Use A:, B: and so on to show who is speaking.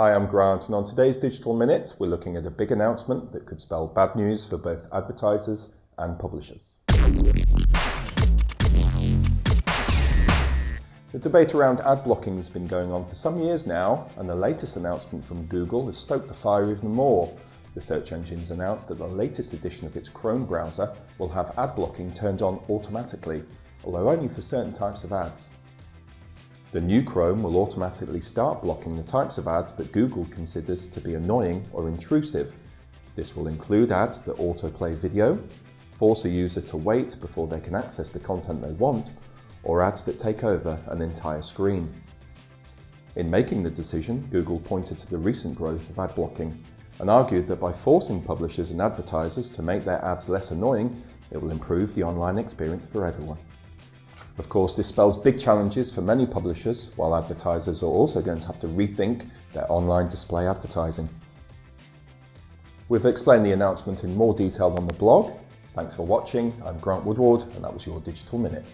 A: Hi, I'm Grant, and on today's Digital Minute, we're looking at a big announcement that could spell bad news for both advertisers and publishers. The debate around ad blocking has been going on for some years now, and the latest announcement from Google has stoked the fire even more. The search engine's announced that the latest edition of its Chrome browser will have ad blocking turned on automatically, although only for certain types of ads. The new Chrome will automatically start blocking the types of ads that Google considers to be annoying or intrusive. This will include ads that autoplay video, force a user to wait before they can access the content they want, or ads that take over an entire screen. In making the decision, Google pointed to the recent growth of ad blocking and argued that by forcing publishers and advertisers to make their ads less annoying, it will improve the online experience for everyone. Of course, this spells big challenges for many publishers, while advertisers are also going to have to rethink their online display advertising. We've explained the announcement in more detail on the blog. Thanks for watching. I'm Grant Woodward, and that was your Digital Minute.